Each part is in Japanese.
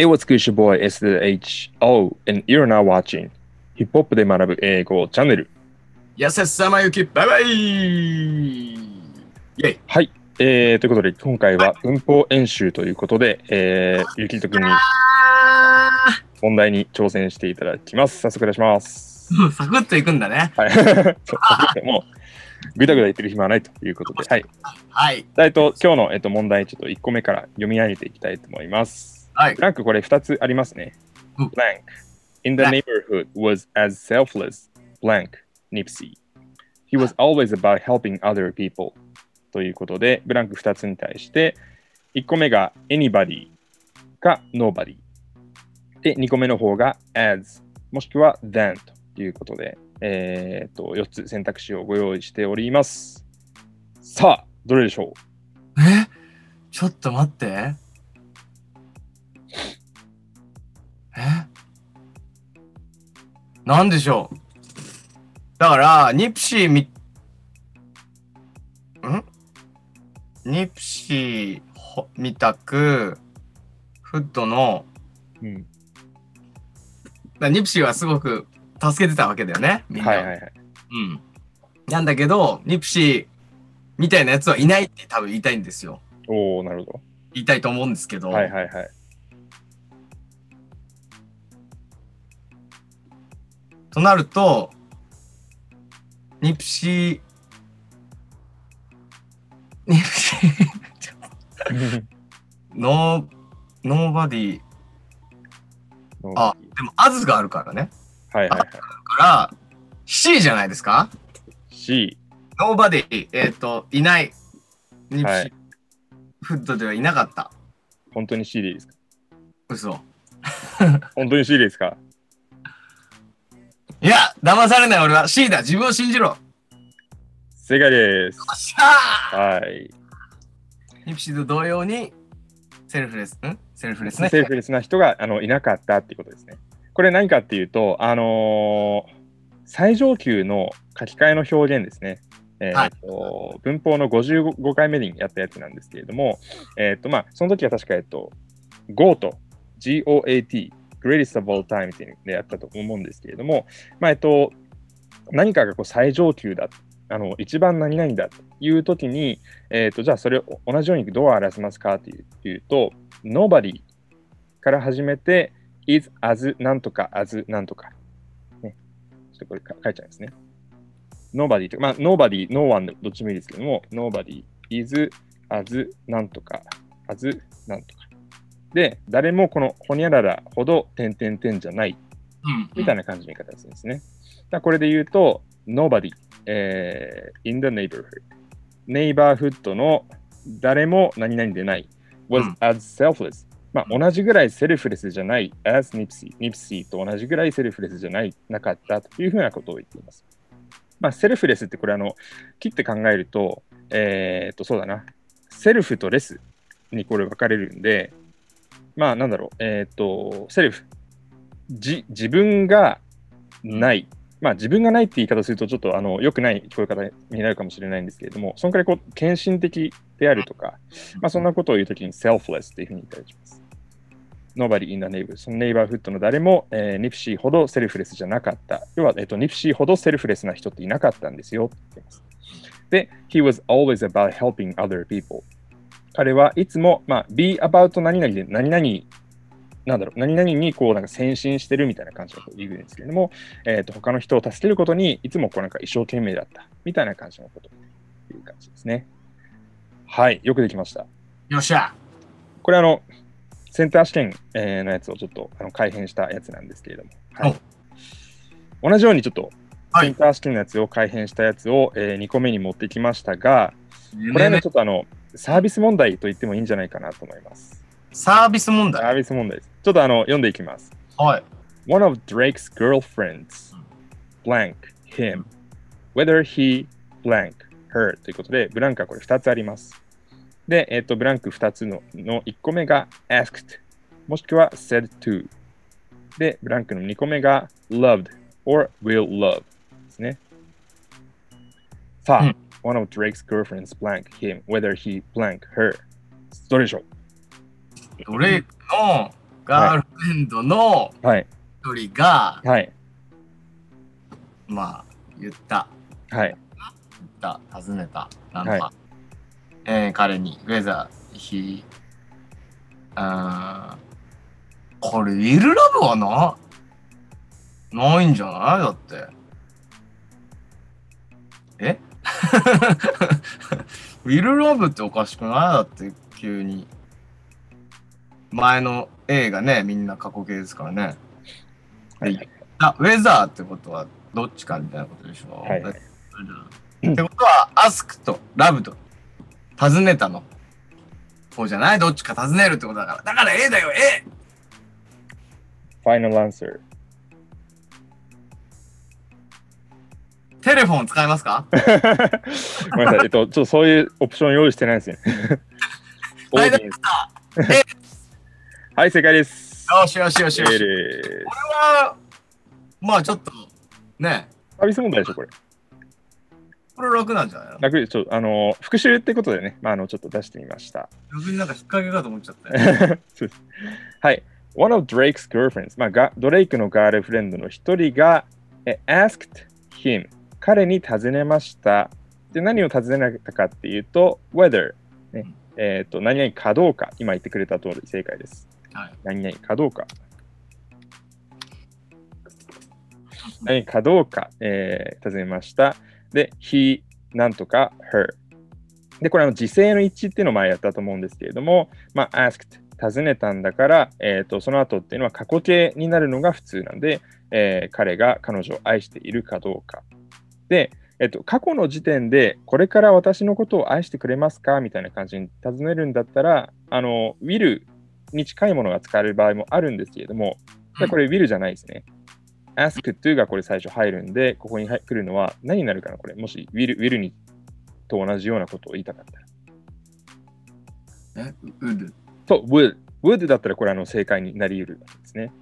It was Gush Boy SHO and you're now watching ヒップホップで学ぶ英語チャンネル。やせさまゆき、バイバイはい。えー、ということで、今回は文法演習ということで、えー、ゆきとくんにあ問題に挑戦していただきます。早速お願いします。ー サクッといくんだね。はい。そうもう、ぐだぐだ言ってる暇はないということで、はい。はい。えっと、今日の、えっと、問題、ちょっと1個目から読み上げていきたいと思います。はいブ。ランクこれ2つありますね。うん blank. In the はい neighborhood was as selfless, blank, Nipsey. He was always about helping other people. ということで、ブランク2つに対して、1個目が anybody か nobody。で、2個目の方が as もしくは than ということで、えー、と4つ選択肢をご用意しております。さあ、どれでしょうえちょっと待って。なんでしょう？だから、ニプシーみ、ん？ニプシーほみたく、フットの、うん、だニプシーはすごく助けてたわけだよね、みんなを。はいはいはい。うん。なんだけど、 Nipsey みたいなやつはいないって多分言いたいんですよ。おおなるほ言いたいと思うんですけど、ど。はいはいはい。となると、 Nipsey、Nipsey、no, nobody、あ、でも as があるからね。はいはいはい。だから、C じゃないですか？C。 Nobody、えっ、と、いない。 Nipsey、はい hood ではいなかった。本当に C でいいですか？嘘。本当に C でいいですか？いや、騙されない俺は C だ。自分を信じろ。よ正解です。っしゃーはい。 Nipsey と同様に、 selfless、ん？ selfless ね。 selfless な人があのいなかったっていうことですね。これ何かっていうと、あのー最上級の書き換えの表現ですね。えーと文法の55回目にやったやつなんですけれども、えっ、とまあ、その時は確か、えっと、GO と GOAT、Greatest of All Time っていうのでやったと思うんですけれども、まあ、えっと、何かがこう最上級だ、あの一番何々だという時に、えっと、じゃあそれを同じようにどう表せますかっていうと、Nobody から始めて、is, as, なんとか、as, なんとか。ね。ちょっとこれ書いちゃいますね。nobody とか、まあ、nobody, no one どっちもいいですけども、nobody, is, as, なんとか、as, なんとか。で、誰もこのほにゃららほど点々点じゃないうん。みたいな感じの言い方でするんですね。これで言うと、nobody、えー in the neighborhood。ネイバーフッドの誰も何々でない。was うん as selfless。まあ、同じぐらいセルフレスじゃない as Nipsey。Nipsey と同じぐらいセルフレスじゃない、なかったというふうなことを言っています。まあ、セルフレスってこれあの、切って考えると、えーっと、そうだな。セルフとレスにこれ分かれるんで、まあ、なんだろう。えーと、セルフ。じ自分がない、まあ自分がないって言い方するとちょっとあの良くない聞こえ方になるかもしれないんですけれども、そのくらいこう献身的であるとか、まあそんなことを言うときに selfless っていうふうに言ったりします。Nobody in the neighborhood そのネイバーフッドの誰も、えーニプシーほどセルフレスじゃなかった。要は、えっと、ニプシーほどセルフレスな人っていなかったんですよって言ってます。で、he was always about helping other people. 彼はいつも、まあ、be about 何々で何々なんだろう、何々にこうなんか先進してるみたいな感じのことを言うんですけれども、えー、と他の人を助けることにいつもこうなんか一生懸命だったみたいな感じのことという感じですね。はい、よくできました。よっしゃ。これあの、センター試験、えーのやつをちょっとあの改変したやつなんですけれども、はい、同じようにちょっとはいセンター試験のやつを改変したやつを、え2個目に持ってきましたが、これはね、ちょっとあの、サービス問題と言ってもいいんじゃないかなと思います。サービス問題？サービス問題です。ちょっとあの、読んでいきます。はい。One of Drake's girlfriends blank him whether he blank her ということで、ブランクはこれ2つあります。で、えっ、と、ブランク2つのの1個目が asked もしくは said to で、ブランクの2個目が loved or will love ですね。さあ、うん one of Drake's girlfriends blank him whether he blank her どれでしょうドレイクのガールフレンドのはい。一人が、はい。まあ、言った。はい。言った。尋ねた。なんか、はえー彼に、ウェザー、ひ、あーこれ、ウィルラブはな、ないんじゃないだって。ウィルラブっておかしくない？だって、急に。前の A がね、みんな過去形ですからね。はい。あ、ウェザーってことはどっちかみたいなことでしょ。はいでってことは、アスクとラブと尋ねたの。そうじゃない？どっちか尋ねるってことだから。だから A だよ、A! Final answer. テレフォン使いますか？ごめんなさい。えっと、ちょっとそういうオプション用意してないですね。オーディエンスはい、正解です。よしよしよしよし。これえーは、まあちょっと、ね、サービス問題でしょ、これ。これ楽なんじゃないの？楽でちょあの復習ってことでね、まあ、あのちょっと出してみました。逆になんか引っ掛けかと思っちゃったよ。そうですはい。One of Drake's girlfriends、まあ、がドレイクのガールフレンドの一人が、え asked him、彼に尋ねました。で、何を尋ねたかっていうと、whether、ねえっ、と、何々かどうか、今言ってくれた通り正解です。はい。何々かどうか。何かどうか、えー尋ねました。で、he なんとか her。で、これあの時制の一致っていうのを前やったと思うんですけれども、まあ、asked 尋ねたんだから、えー、とその後っていうのは過去形になるのが普通なんで、えー彼が彼女を愛しているかどうか。で、えっと、過去の時点で、これから私のことを愛してくれますか？みたいな感じに尋ねるんだったら、あの、will に近いものが使われる場合もあるんですけれども、これ will じゃないですね。ask to がこれ最初入るんで、ここに来るのは何になるかな？これ。もし will, will にと同じようなことを言いたかったら。え、ウル。そう、would。would だったらこれあの正解になり得るわけですね。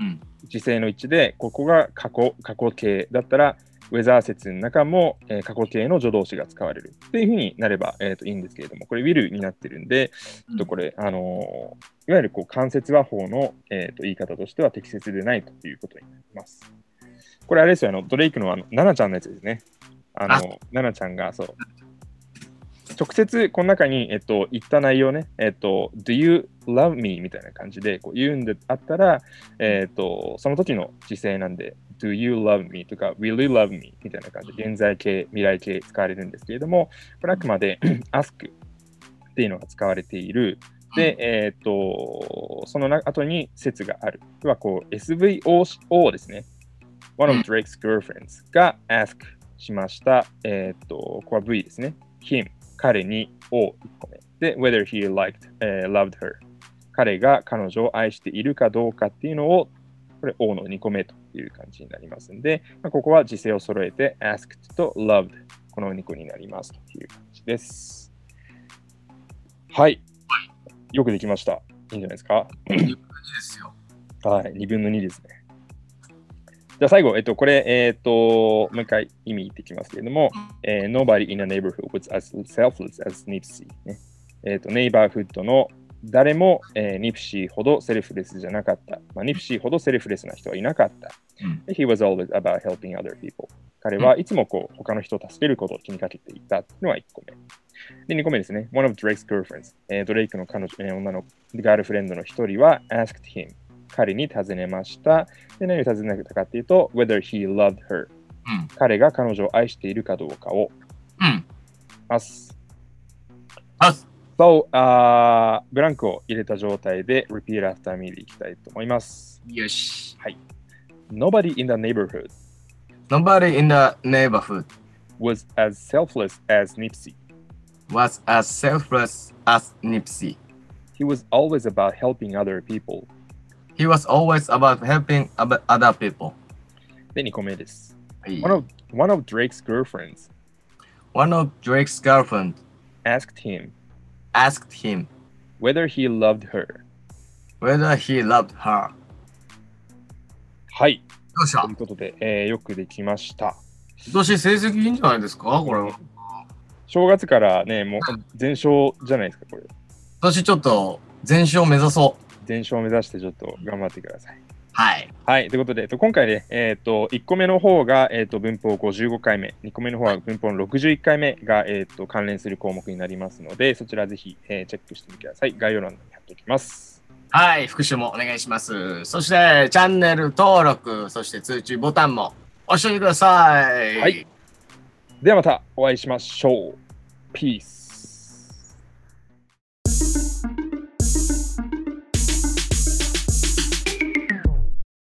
うん。時制の一致で、ここが過去過去形だったら、ウェザー説の中も、えー過去形の助動詞が使われるっていうふうになれば、えー、といいんですけれども、これ will になってるんで、ちょっとこれ、あのーいわゆるこう間接和法の、えー、と言い方としては適切でないということになります。これあれですよ、あのドレイクのあのナナちゃんのやつですね。ああの、ナナちゃんが、そう。直接この中に、えっと、言った内容ね、えっと、Do you love me? みたいな感じでこう言うんであったら、えっと、その時の時制なんで、Do you love me? とか Will you love me? みたいな感じで現在形、未来形使われるんですけれども、これあくまで ask っていうのが使われている。で、えっと、そのな後に説がある。要はこう SVO ですね。One of Drake's girlfriends が ask しました。えっと、ここは V ですね。him 彼に O1 個目。で、whether he liked,、えー loved her 彼が彼女を愛しているかどうかっていうのを、これ O の2個目という感じになりますんで、まあ、ここは時制を揃えて asked と loved この2個になりますという感じです。はい。よくできました。いいんじゃないですか？いいですよ。はい。2分の2ですね。じゃあ最後、えっと、これ、えっと、もう一回意味言ってきますけれども、えー Nobody in a neighborhood was as selfless as Nipsey、ね。えっと、ネイバーフッドの誰も、えーニプシーほどセルフレスじゃなかった。まあ、ニプシーほどセルフレスな人はいなかった。うんで He was always about helping other people. 彼はいつもこう他の人を助けることを気にかけていたのは1個目。で、2個目ですね。One of Drake's girlfriends、えードレイクの彼女、えー女のガールフレンドの一人は asked him 彼に尋ねました。で、何を尋ねたかっていうと、whether he loved her うん。彼が彼女を愛しているかどうかをうん。ます。あ、So, あーブランクを入れた状態で repeat after me でいきたいと思います。よし。Nobody in the neighborhood Nobody in the neighborhood was as selfless as Nipsey. was as selfless as Nipsey. He was always about helping other people. He was always about helping ab- other people. で、2個目です。はい One of, one of Drake's girlfriends One of Drake's girlfriend asked him asked him whether he loved her. whether he loved her. はい。どうしたということで、えーよくできました。今年成績いいんじゃないですかこれは。正月からね、もう全勝じゃないですか、これ。今年ちょっと全勝目指そ 全伝承を目指してちょっと頑張ってください。はい。はい。ということで、えっと今回ね、えっ、と、1個目の方が、えっ、と、文法55回目、2個目の方は文法の61回目が、えっ、と、関連する項目になりますので、そちらぜひ、えーチェックしてみてください。概要欄に貼っておきます。はい、復習もお願いします。そして、チャンネル登録、そして通知ボタンも押してください。はい。ではまたお会いしましょう。ピース。